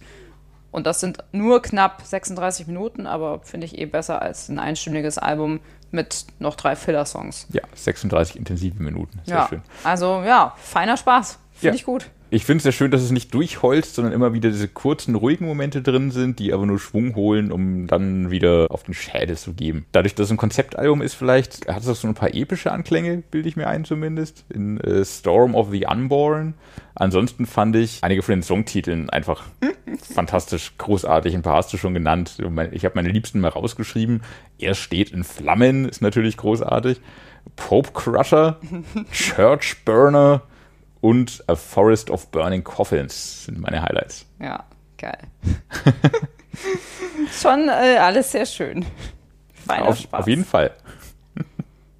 C: Und das sind nur knapp 36 Minuten, aber finde ich eh besser als ein einstündiges Album mit noch drei Filler-Songs.
B: Ja, 36 intensive Minuten. Sehr
C: ja,
B: schön.
C: also ja, feiner Spaß. Finde
B: Ja.
C: ich gut.
B: Ich finde es sehr schön, dass es nicht durchholzt, sondern immer wieder diese kurzen, ruhigen Momente drin sind, die aber nur Schwung holen, um dann wieder auf den Schädel zu geben. Dadurch, dass es ein Konzeptalbum ist, vielleicht hat es auch so ein paar epische Anklänge, bilde ich mir ein zumindest, in äh, Storm of the Unborn. Ansonsten fand ich einige von den Songtiteln einfach fantastisch, großartig. Ein paar hast du schon genannt. Ich habe meine Liebsten mal rausgeschrieben. Er steht in Flammen, ist natürlich großartig. Pope Crusher, Church Burner und A Forest of Burning Coffins sind meine Highlights.
C: Ja, geil. Schon äh, alles sehr schön. Feiner
B: Auf,
C: Spaß.
B: auf jeden Fall.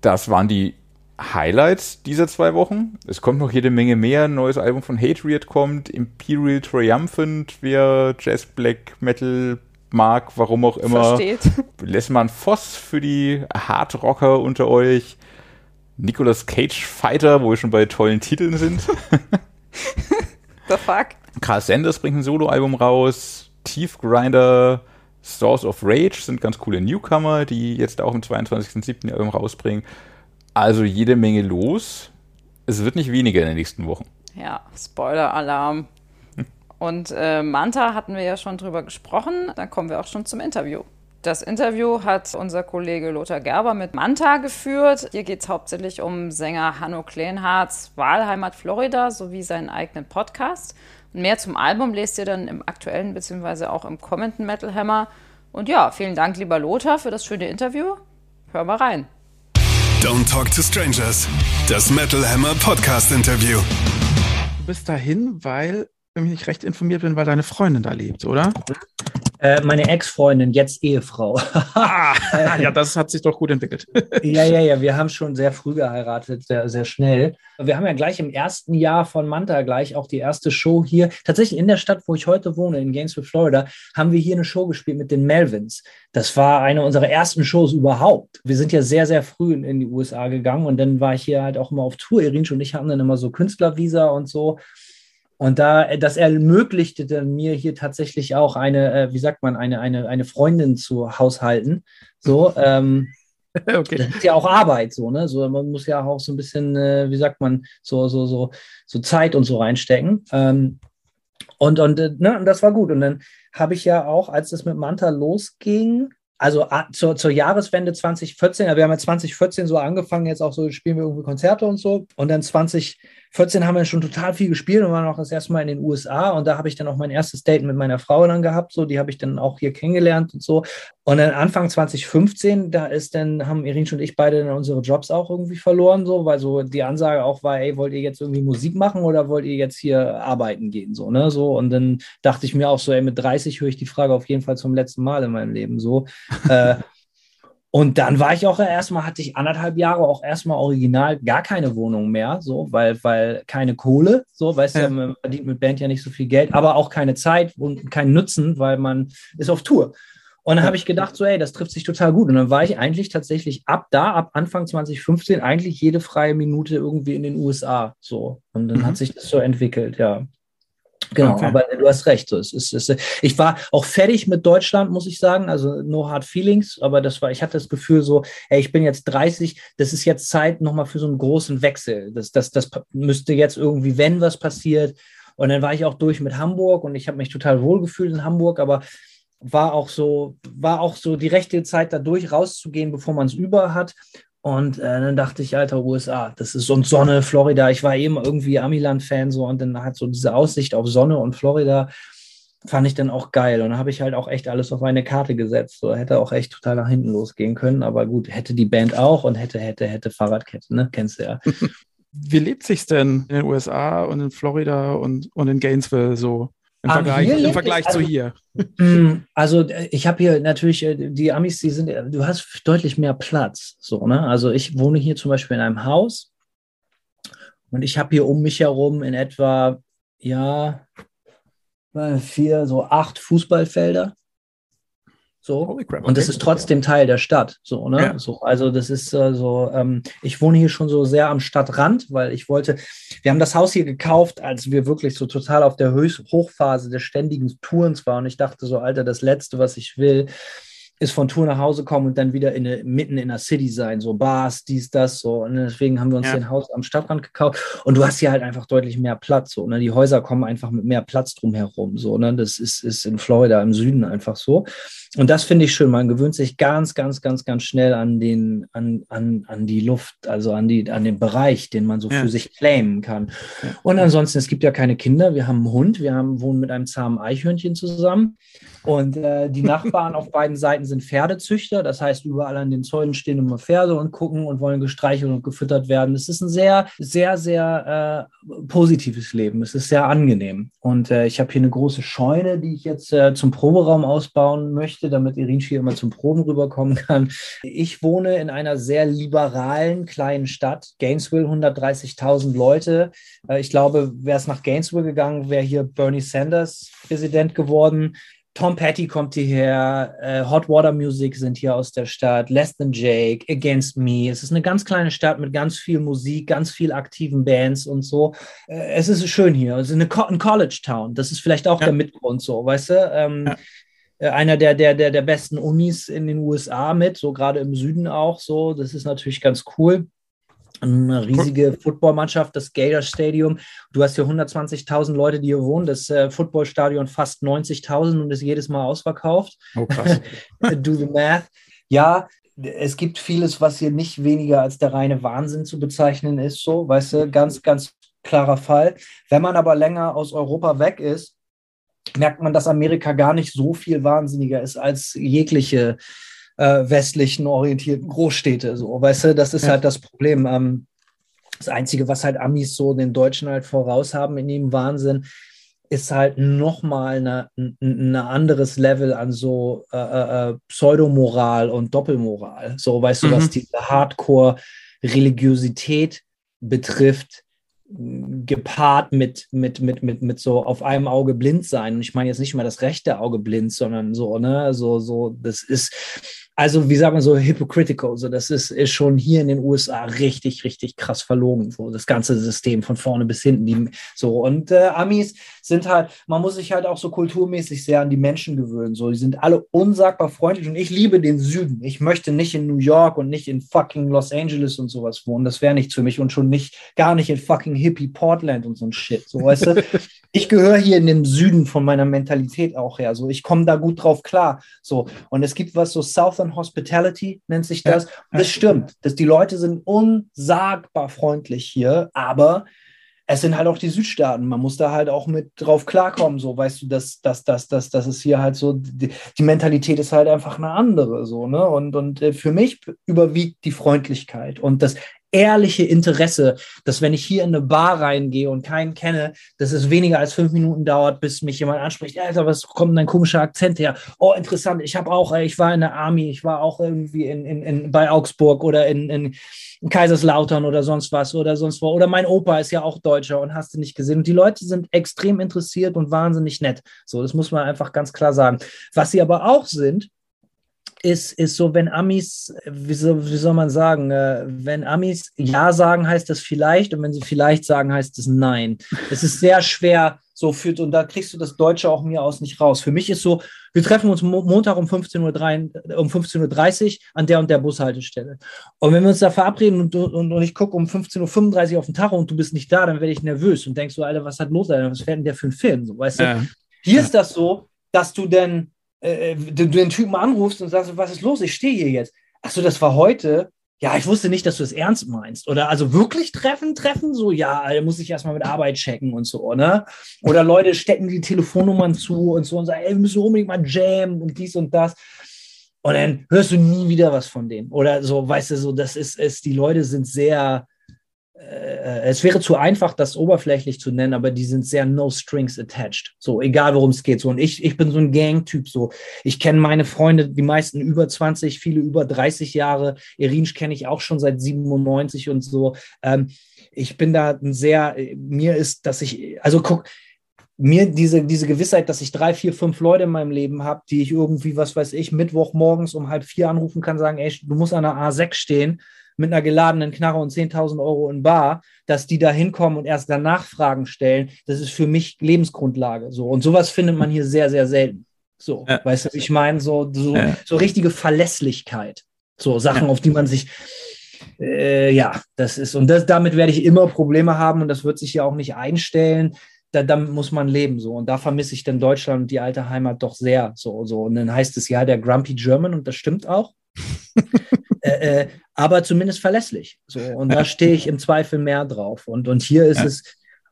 B: Das waren die Highlights dieser zwei Wochen. Es kommt noch jede Menge mehr. Ein neues Album von Hatred kommt. Imperial Triumphant, wer Jazz Black Metal mag, warum auch immer.
C: Versteht.
B: Lessmann Voss für die Hardrocker unter euch. Nicolas Cage Fighter, wo wir schon bei tollen Titeln sind.
C: The fuck?
B: Carl Sanders bringt ein Soloalbum raus. Tief Grinder, Source of Rage sind ganz coole Newcomer, die jetzt auch am 22.07. ihr Album rausbringen. Also jede Menge los. Es wird nicht weniger in den nächsten Wochen.
C: Ja, Spoiler-Alarm. Und äh, Manta hatten wir ja schon drüber gesprochen. Dann kommen wir auch schon zum Interview. Das Interview hat unser Kollege Lothar Gerber mit Manta geführt. Hier geht es hauptsächlich um Sänger Hanno Kleinhards Wahlheimat Florida sowie seinen eigenen Podcast. Und mehr zum Album lest ihr dann im aktuellen bzw. auch im kommenden Metal Hammer. Und ja, vielen Dank, lieber Lothar, für das schöne Interview. Hör mal rein.
A: Don't Talk to Strangers. Das Metal Hammer Podcast Interview.
D: Du bist dahin, weil, wenn ich nicht recht informiert bin, weil deine Freundin da lebt, oder?
E: Äh, meine Ex-Freundin, jetzt Ehefrau.
D: Ah, ja, das hat sich doch gut entwickelt.
E: ja, ja, ja, wir haben schon sehr früh geheiratet, sehr, sehr schnell. Wir haben ja gleich im ersten Jahr von Manta gleich auch die erste Show hier. Tatsächlich in der Stadt, wo ich heute wohne, in Gainesville, Florida, haben wir hier eine Show gespielt mit den Melvins. Das war eine unserer ersten Shows überhaupt. Wir sind ja sehr, sehr früh in, in die USA gegangen und dann war ich hier halt auch immer auf Tour. Irinsch und ich hatten dann immer so Künstlervisa und so. Und da, das ermöglichte dann mir hier tatsächlich auch eine, äh, wie sagt man, eine, eine, eine Freundin zu haushalten. So, ähm, okay. Das ist ja auch Arbeit, so, ne? So, man muss ja auch so ein bisschen, äh, wie sagt man, so, so, so, so Zeit und so reinstecken. Ähm, und, und, äh, ne, und das war gut. Und dann habe ich ja auch, als es mit Manta losging, also zur, zur Jahreswende 2014, wir haben ja 2014 so angefangen, jetzt auch so spielen wir irgendwie Konzerte und so. Und dann 2014 haben wir schon total viel gespielt und waren auch das erste Mal in den USA. Und da habe ich dann auch mein erstes Date mit meiner Frau dann gehabt. So, die habe ich dann auch hier kennengelernt und so. Und dann Anfang 2015, da ist dann, haben Irin und ich beide dann unsere Jobs auch irgendwie verloren, so, weil so die Ansage auch war, ey, wollt ihr jetzt irgendwie Musik machen oder wollt ihr jetzt hier arbeiten gehen? So, ne? So, und dann dachte ich mir auch so, ey, mit 30 höre ich die Frage auf jeden Fall zum letzten Mal in meinem Leben so. äh, und dann war ich auch erstmal, hatte ich anderthalb Jahre auch erstmal original gar keine Wohnung mehr, so, weil, weil keine Kohle, so, weißt ja. du, man verdient mit Band ja nicht so viel Geld, aber auch keine Zeit und kein Nutzen, weil man ist auf Tour. Und dann habe ich gedacht, so, ey, das trifft sich total gut. Und dann war ich eigentlich tatsächlich ab da, ab Anfang 2015, eigentlich jede freie Minute irgendwie in den USA. So. Und dann mhm. hat sich das so entwickelt, ja. Genau, okay. aber du hast recht. es ist, es ist, ich war auch fertig mit Deutschland, muss ich sagen. Also no hard feelings, aber das war, ich hatte das Gefühl so, ey, ich bin jetzt 30, das ist jetzt Zeit nochmal für so einen großen Wechsel. Das, das, das müsste jetzt irgendwie, wenn was passiert. Und dann war ich auch durch mit Hamburg und ich habe mich total wohl gefühlt in Hamburg, aber war auch so, war auch so die rechte Zeit, da durch rauszugehen, bevor man es über hat. Und äh, dann dachte ich, Alter, USA, das ist so Sonne, Florida. Ich war eben irgendwie Amiland-Fan so und dann hat so diese Aussicht auf Sonne und Florida fand ich dann auch geil. Und dann habe ich halt auch echt alles auf eine Karte gesetzt. So hätte auch echt total nach hinten losgehen können. Aber gut, hätte die Band auch und hätte, hätte, hätte Fahrradkette, ne? Kennst du ja.
D: Wie lebt sich's denn in den USA und in Florida und, und in Gainesville so? Im Vergleich, im Vergleich also, zu hier.
E: Mm, also äh, ich habe hier natürlich, äh, die Amis, die sind, äh, du hast deutlich mehr Platz. So, ne? Also ich wohne hier zum Beispiel in einem Haus und ich habe hier um mich herum in etwa, ja, vier, so acht Fußballfelder. So. Crap, und das ist trotzdem Teil der Stadt. So, ne? Ja. So, also das ist äh, so, ähm, ich wohne hier schon so sehr am Stadtrand, weil ich wollte, wir haben das Haus hier gekauft, als wir wirklich so total auf der Höchst Hochphase des ständigen Tourens waren. Und ich dachte so, Alter, das Letzte, was ich will, ist von Tour nach Hause kommen und dann wieder in eine, mitten in der City sein, so Bars, dies, das, so. Und deswegen haben wir uns ja. ein Haus am Stadtrand gekauft. Und du hast hier halt einfach deutlich mehr Platz, so. Ne? Die Häuser kommen einfach mit mehr Platz drumherum, so. Ne? Das ist, ist in Florida im Süden einfach so. Und das finde ich schön. Man gewöhnt sich ganz, ganz, ganz, ganz schnell an den, an, an, an die Luft, also an die, an den Bereich, den man so ja. für sich claimen kann. Und ansonsten, es gibt ja keine Kinder. Wir haben einen Hund. Wir haben, wohnen mit einem zahmen Eichhörnchen zusammen. Und äh, die Nachbarn auf beiden Seiten sind Pferdezüchter. Das heißt, überall an den Zäunen stehen immer Pferde und gucken und wollen gestreichelt und gefüttert werden. Es ist ein sehr, sehr, sehr äh, positives Leben. Es ist sehr angenehm. Und äh, ich habe hier eine große Scheune, die ich jetzt äh, zum Proberaum ausbauen möchte, damit Irinci immer zum Proben rüberkommen kann. Ich wohne in einer sehr liberalen kleinen Stadt, Gainesville, 130.000 Leute. Äh, ich glaube, wäre es nach Gainesville gegangen, wäre hier Bernie Sanders Präsident geworden. Tom Petty kommt hierher, äh, Hot Water Music sind hier aus der Stadt, Less Than Jake, Against Me. Es ist eine ganz kleine Stadt mit ganz viel Musik, ganz viel aktiven Bands und so. Äh, es ist schön hier. Es ist eine Co ein College Town. Das ist vielleicht auch ja. der Mitgrund so, weißt du? Ähm, ja. Äh, einer der, der, der, der besten Unis in den USA mit, so gerade im Süden auch so. Das ist natürlich ganz cool eine riesige Footballmannschaft, das Gator Stadium. Du hast hier 120.000 Leute, die hier wohnen. Das äh, Footballstadion fast 90.000 und ist jedes Mal ausverkauft. Oh, krass. Do the math. Ja, es gibt vieles, was hier nicht weniger als der reine Wahnsinn zu bezeichnen ist. So, weißt du, ganz, ganz klarer Fall. Wenn man aber länger aus Europa weg ist, merkt man, dass Amerika gar nicht so viel wahnsinniger ist als jegliche äh, westlichen orientierten Großstädte. So, weißt du, das ist ja. halt das Problem. Ähm, das Einzige, was halt Amis so den Deutschen halt voraus haben in ihrem Wahnsinn, ist halt nochmal ein anderes Level an so äh, äh, äh, Pseudomoral und Doppelmoral. So, weißt mhm. du, was mhm. diese Hardcore-Religiosität betrifft, gepaart mit, mit, mit, mit, mit so auf einem Auge blind sein. Und ich meine jetzt nicht mal das rechte Auge blind, sondern so, ne, so, so, das ist, also wie sagt man so, hypocritical. So, das ist, ist schon hier in den USA richtig, richtig krass verlogen. So, das ganze System von vorne bis hinten. Die, so, und äh, Amis sind halt, man muss sich halt auch so kulturmäßig sehr an die Menschen gewöhnen. So, die sind alle unsagbar freundlich und ich liebe den Süden. Ich möchte nicht in New York und nicht in fucking Los Angeles und sowas wohnen. Das wäre nichts für mich und schon nicht, gar nicht in fucking Hippie Portland und so ein Shit. So, weißt du? ich gehöre hier in den Süden von meiner Mentalität auch her. So, ich komme da gut drauf klar. So, und es gibt was so Southern Hospitality nennt sich das. Ja. Das stimmt. dass die Leute sind unsagbar freundlich hier, aber es sind halt auch die Südstaaten. Man muss da halt auch mit drauf klarkommen. So, weißt du, dass das, das, das, das ist hier halt so, die, die, Mentalität ist halt einfach eine andere. So, ne? Und, und äh, für mich überwiegt die Freundlichkeit und das ehrliche Interesse, dass wenn ich hier in eine Bar reingehe und keinen kenne, dass es weniger als fünf Minuten dauert, bis mich jemand anspricht. Alter, was kommt denn dein komischer Akzent her? Oh, interessant. Ich habe auch, äh, ich war in der Army, ich war auch irgendwie in, in, in, bei Augsburg oder in, in, in Kaiserslautern oder sonst was oder sonst wo. Oder mein Opa ist ja auch Deutscher und hast du nicht gesehen. Und die Leute sind extrem interessiert und wahnsinnig nett. So, das muss man einfach ganz klar sagen. Was sie aber auch sind, ist, ist so, wenn Amis, wie, so, wie soll man sagen, äh, wenn Amis Ja sagen, heißt das vielleicht und wenn sie vielleicht sagen, heißt es Nein. Es ist sehr schwer so führt und da kriegst du das Deutsche auch mir aus nicht raus. Für mich ist so, wir treffen uns Mo Montag um 15.30 Uhr um 15 Uhr an der und der Bushaltestelle. Und wenn wir uns da verabreden und, und, und ich gucke um 15.35 Uhr auf den Tacho und du bist nicht da, dann werde ich nervös und denkst so, Alter, was hat los, Alter, was fährt denn der für ein Film? So, weißt ja. du? Hier ja. ist das so, dass du denn äh, du, du den Typen anrufst und sagst, was ist los? Ich stehe hier jetzt. Ach so, das war heute. Ja, ich wusste nicht, dass du es ernst meinst. Oder also wirklich treffen, treffen, so, ja, muss ich erstmal mit Arbeit checken und so, ne? Oder Leute stecken die Telefonnummern zu und so und sagen, ey, wir müssen unbedingt mal jammen und dies und das. Und dann hörst du nie wieder was von denen. Oder so, weißt du, so, das ist es, die Leute sind sehr, äh, es wäre zu einfach, das oberflächlich zu nennen, aber die sind sehr no strings attached. So, egal worum es geht. So, und ich, ich bin so ein Gang-Typ. So, ich kenne meine Freunde, die meisten über 20, viele über 30 Jahre. Irinsch kenne ich auch schon seit 97 und so. Ähm, ich bin da ein sehr, mir ist, dass ich, also guck, mir diese, diese Gewissheit, dass ich drei, vier, fünf Leute in meinem Leben habe, die ich irgendwie, was weiß ich, Mittwochmorgens um halb vier anrufen kann, sagen, ey, du musst an der A6 stehen mit einer geladenen Knarre und 10.000 Euro in Bar, dass die da hinkommen und erst danach Fragen stellen, das ist für mich Lebensgrundlage. So. Und sowas findet man hier sehr, sehr selten. So, ja. weißt du, ich meine, so, so, ja. so richtige Verlässlichkeit. So Sachen, ja. auf die man sich, äh, ja, das ist, und das, damit werde ich immer Probleme haben und das wird sich ja auch nicht einstellen. Da, damit muss man leben so und da vermisse ich dann Deutschland und die alte Heimat doch sehr so so und dann heißt es ja der Grumpy German und das stimmt auch äh, äh, aber zumindest verlässlich. So, und da stehe ich im Zweifel mehr drauf. Und, und hier ist ja. es,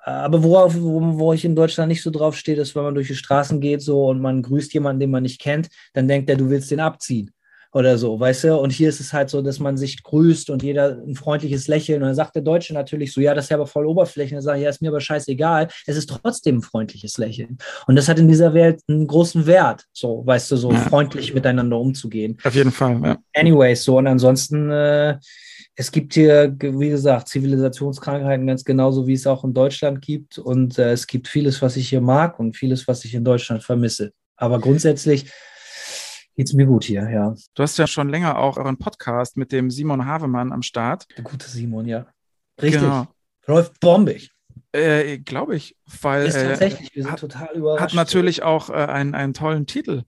E: äh, aber worauf, wo, wo, ich in Deutschland nicht so drauf stehe, ist, wenn man durch die Straßen geht so und man grüßt jemanden, den man nicht kennt, dann denkt er, du willst den abziehen oder so, weißt du? Und hier ist es halt so, dass man sich grüßt und jeder ein freundliches Lächeln. Und dann sagt der Deutsche natürlich so, ja, das ist ja aber voll oberflächlich. Und dann sage ich, ja, ist mir aber scheißegal. Es ist trotzdem ein freundliches Lächeln. Und das hat in dieser Welt einen großen Wert, so, weißt du, so ja. freundlich miteinander umzugehen.
D: Auf jeden Fall, ja.
E: Anyways, so, und ansonsten, äh, es gibt hier, wie gesagt, Zivilisationskrankheiten ganz genauso, wie es auch in Deutschland gibt. Und äh, es gibt vieles, was ich hier mag und vieles, was ich in Deutschland vermisse. Aber grundsätzlich geht's mir gut hier, ja.
D: Du hast ja schon länger auch euren Podcast mit dem Simon Havemann am Start.
E: Der gute Simon, ja. Richtig. Genau. Läuft bombig.
D: Äh, Glaube ich, weil.
E: Ist tatsächlich, wir sind hat, total überrascht.
D: Hat natürlich auch äh, einen, einen tollen Titel.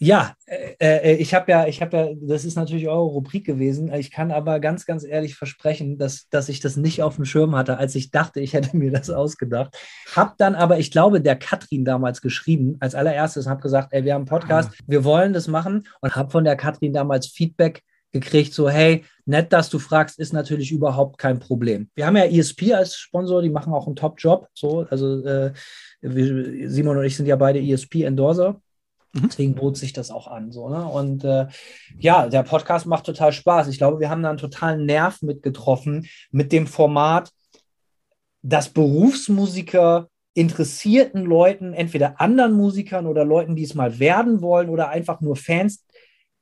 E: Ja, äh, äh, ich habe ja, ich habe ja, das ist natürlich eure Rubrik gewesen. Ich kann aber ganz, ganz ehrlich versprechen, dass, dass ich das nicht auf dem Schirm hatte, als ich dachte, ich hätte mir das ausgedacht. Hab dann aber, ich glaube, der Katrin damals geschrieben, als allererstes, und habe gesagt, ey, wir haben einen Podcast, ah. wir wollen das machen und habe von der Katrin damals Feedback gekriegt, so, hey, nett, dass du fragst, ist natürlich überhaupt kein Problem. Wir haben ja ESP als Sponsor, die machen auch einen Top-Job, so, also äh, Simon und ich sind ja beide ESP-Endorser Mhm. Deswegen bot sich das auch an. So, ne? Und äh, ja, der Podcast macht total Spaß. Ich glaube, wir haben da einen totalen Nerv mitgetroffen mit dem Format, dass Berufsmusiker interessierten Leuten, entweder anderen Musikern oder Leuten, die es mal werden wollen oder einfach nur Fans,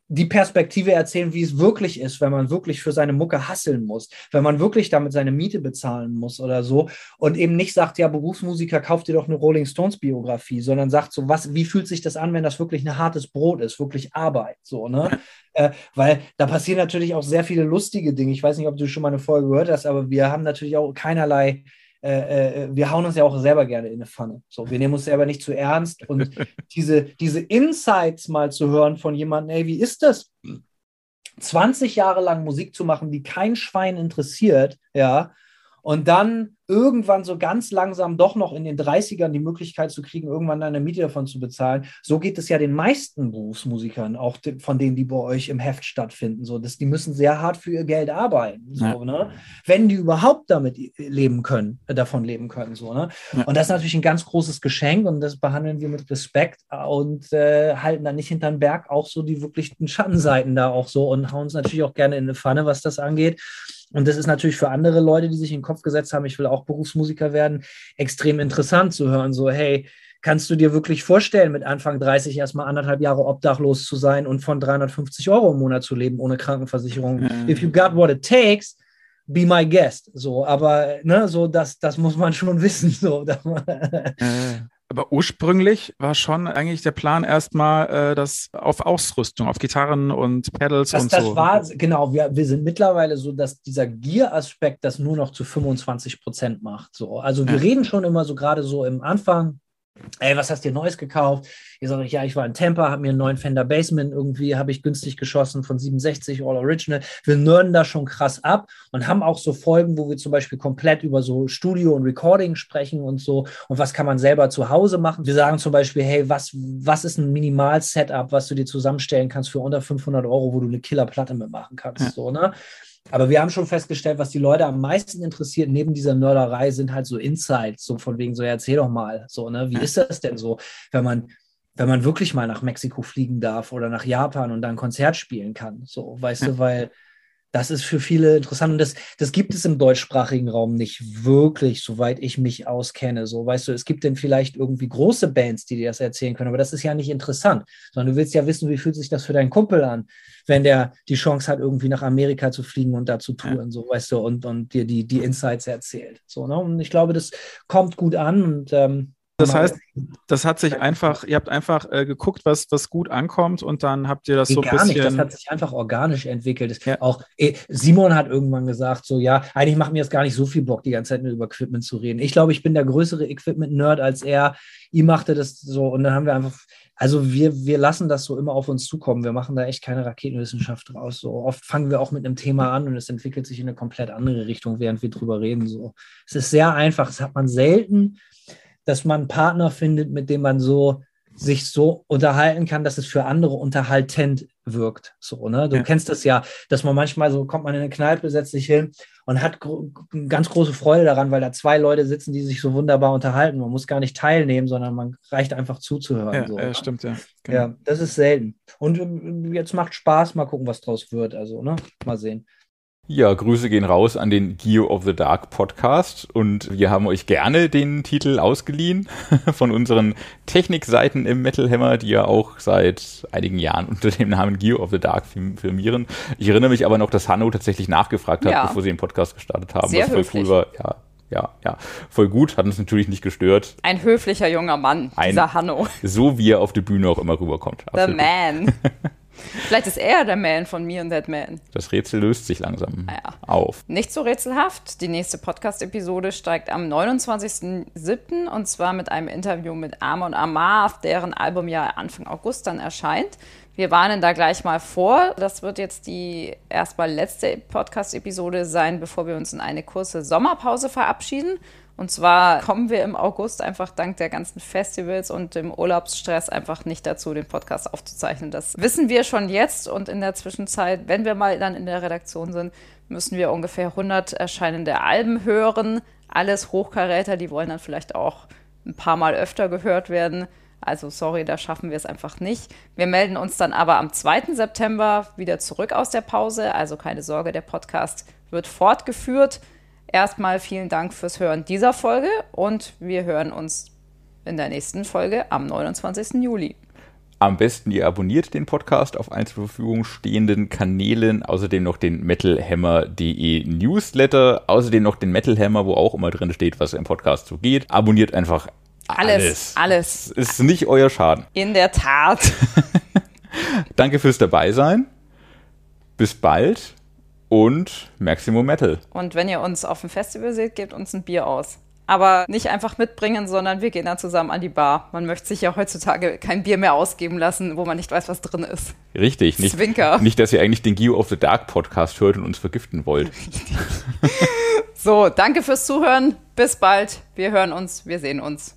E: die Perspektive erzählen, wie es wirklich ist, wenn man wirklich für seine Mucke hasseln muss, wenn man wirklich damit seine Miete bezahlen muss oder so und eben nicht sagt, ja, Berufsmusiker, kauft dir doch eine Rolling Stones Biografie, sondern sagt so, was, wie fühlt sich das an, wenn das wirklich ein hartes Brot ist, wirklich Arbeit, so, ne? äh, weil da passieren natürlich auch sehr viele lustige Dinge. Ich weiß nicht, ob du schon mal eine Folge gehört hast, aber wir haben natürlich auch keinerlei äh, äh, wir hauen uns ja auch selber gerne in eine Pfanne. So, wir nehmen uns selber nicht zu ernst. Und diese, diese Insights mal zu hören von jemandem, ey, wie ist das? 20 Jahre lang Musik zu machen, die kein Schwein interessiert, ja, und dann irgendwann so ganz langsam doch noch in den 30ern die Möglichkeit zu kriegen, irgendwann eine Miete davon zu bezahlen. So geht es ja den meisten Berufsmusikern, auch von denen, die bei euch im Heft stattfinden. So, dass die müssen sehr hart für ihr Geld arbeiten. So, ja. ne? Wenn die überhaupt damit leben können, äh, davon leben können. So, ne? Ja. Und das ist natürlich ein ganz großes Geschenk und das behandeln wir mit Respekt und äh, halten dann nicht hinter den Berg auch so die wirklichen Schattenseiten da auch so und hauen uns natürlich auch gerne in eine Pfanne, was das angeht. Und das ist natürlich für andere Leute, die sich in den Kopf gesetzt haben, ich will auch Berufsmusiker werden, extrem interessant zu hören. So, hey, kannst du dir wirklich vorstellen, mit Anfang 30 erstmal anderthalb Jahre obdachlos zu sein und von 350 Euro im Monat zu leben ohne Krankenversicherung? Mhm. If you got what it takes, be my guest. So, aber ne, so das, das muss man schon wissen. So.
D: Aber ursprünglich war schon eigentlich der Plan erstmal äh, das auf Ausrüstung, auf Gitarren und Pedals
E: das,
D: und
E: das
D: so.
E: Das war, genau, wir, wir sind mittlerweile so, dass dieser Gear-Aspekt das nur noch zu 25 Prozent macht. So. Also wir ja. reden schon immer so gerade so im Anfang, ey, was hast du dir Neues gekauft? Sage ich, ja, ich war in Tampa, habe mir einen neuen Fender Bassman irgendwie, habe ich günstig geschossen von 67 All Original. Wir nörden da schon krass ab und haben auch so Folgen, wo wir zum Beispiel komplett über so Studio und Recording sprechen und so und was kann man selber zu Hause machen. Wir sagen zum Beispiel, hey, was, was ist ein Minimal-Setup, was du dir zusammenstellen kannst für unter 500 Euro, wo du eine Killerplatte mitmachen kannst, ja. so, ne? Aber wir haben schon festgestellt, was die Leute am meisten interessiert neben dieser Nörderei sind halt so Insights, so von wegen so, ja, erzähl doch mal, so, ne, wie ist das denn so, wenn man, wenn man wirklich mal nach Mexiko fliegen darf oder nach Japan und dann ein Konzert spielen kann, so, weißt ja. du, weil das ist für viele interessant und das, das gibt es im deutschsprachigen Raum nicht wirklich, soweit ich mich auskenne. So, weißt du, es gibt denn vielleicht irgendwie große Bands, die dir das erzählen können, aber das ist ja nicht interessant, sondern du willst ja wissen, wie fühlt sich das für deinen Kumpel an, wenn der die Chance hat, irgendwie nach Amerika zu fliegen und da zu touren, ja. so, weißt du, und, und dir die, die Insights erzählt. So, ne? Und ich glaube, das kommt gut an und ähm,
D: das heißt, das hat sich einfach, ihr habt einfach äh, geguckt, was, was gut ankommt und dann habt ihr das so ein bisschen. Nicht.
E: Das hat sich einfach organisch entwickelt. Ja. Auch eh, Simon hat irgendwann gesagt, so ja, eigentlich macht mir jetzt gar nicht so viel Bock, die ganze Zeit nur über Equipment zu reden. Ich glaube, ich bin der größere Equipment-Nerd als er. Ihm machte das so und dann haben wir einfach, also wir, wir lassen das so immer auf uns zukommen. Wir machen da echt keine Raketenwissenschaft draus. So oft fangen wir auch mit einem Thema an und es entwickelt sich in eine komplett andere Richtung, während wir drüber reden. So, es ist sehr einfach. Das hat man selten dass man einen Partner findet, mit dem man so sich so unterhalten kann, dass es für andere unterhaltend wirkt. So, ne? Du ja. kennst das ja, dass man manchmal so kommt man in eine Kneipe, setzt sich hin und hat gro ganz große Freude daran, weil da zwei Leute sitzen, die sich so wunderbar unterhalten. Man muss gar nicht teilnehmen, sondern man reicht einfach zuzuhören.
D: Ja,
E: so,
D: ne? stimmt, ja.
E: Genau. Ja, das ist selten. Und äh, jetzt macht Spaß, mal gucken, was draus wird. Also, ne? Mal sehen.
B: Ja, Grüße gehen raus an den Gear of the Dark Podcast und wir haben euch gerne den Titel ausgeliehen von unseren Technikseiten im Metal Hammer, die ja auch seit einigen Jahren unter dem Namen Gear of the Dark firmieren. Ich erinnere mich aber noch, dass Hanno tatsächlich nachgefragt hat, ja. bevor sie den Podcast gestartet haben,
C: Sehr was
B: voll höflich. cool war. Ja, ja, ja, voll gut, hat uns natürlich nicht gestört.
C: Ein höflicher junger Mann,
B: Ein,
C: dieser Hanno.
B: So wie er auf der Bühne auch immer rüberkommt.
C: The man. Vielleicht ist er der Man von Me und That Man.
B: Das Rätsel löst sich langsam ja. auf.
C: Nicht so rätselhaft. Die nächste Podcast-Episode steigt am 29.07. und zwar mit einem Interview mit Amon Amarth, deren Album ja Anfang August dann erscheint. Wir warnen da gleich mal vor. Das wird jetzt die erstmal letzte Podcast-Episode sein, bevor wir uns in eine kurze Sommerpause verabschieden. Und zwar kommen wir im August einfach dank der ganzen Festivals und dem Urlaubsstress einfach nicht dazu, den Podcast aufzuzeichnen. Das wissen wir schon jetzt und in der Zwischenzeit, wenn wir mal dann in der Redaktion sind, müssen wir ungefähr 100 erscheinende Alben hören. Alles Hochkaräter, die wollen dann vielleicht auch ein paar Mal öfter gehört werden. Also sorry, da schaffen wir es einfach nicht. Wir melden uns dann aber am 2. September wieder zurück aus der Pause. Also keine Sorge, der Podcast wird fortgeführt. Erstmal vielen Dank fürs Hören dieser Folge und wir hören uns in der nächsten Folge am 29. Juli.
B: Am besten ihr abonniert den Podcast auf allen zur Verfügung stehenden Kanälen, außerdem noch den metalhammer.de Newsletter, außerdem noch den Metal Hammer, wo auch immer drin steht, was im Podcast so geht. Abonniert einfach alles.
C: Alles, alles.
B: Ist nicht euer Schaden.
C: In der Tat.
B: Danke fürs Dabeisein. Bis bald und Maximum Metal.
C: Und wenn ihr uns auf dem Festival seht, gebt uns ein Bier aus. Aber nicht einfach mitbringen, sondern wir gehen dann zusammen an die Bar. Man möchte sich ja heutzutage kein Bier mehr ausgeben lassen, wo man nicht weiß, was drin ist.
B: Richtig, nicht,
C: Zwinker.
B: nicht, dass ihr eigentlich den Geo of the Dark Podcast hört und uns vergiften wollt.
C: So, danke fürs Zuhören. Bis bald. Wir hören uns, wir sehen uns.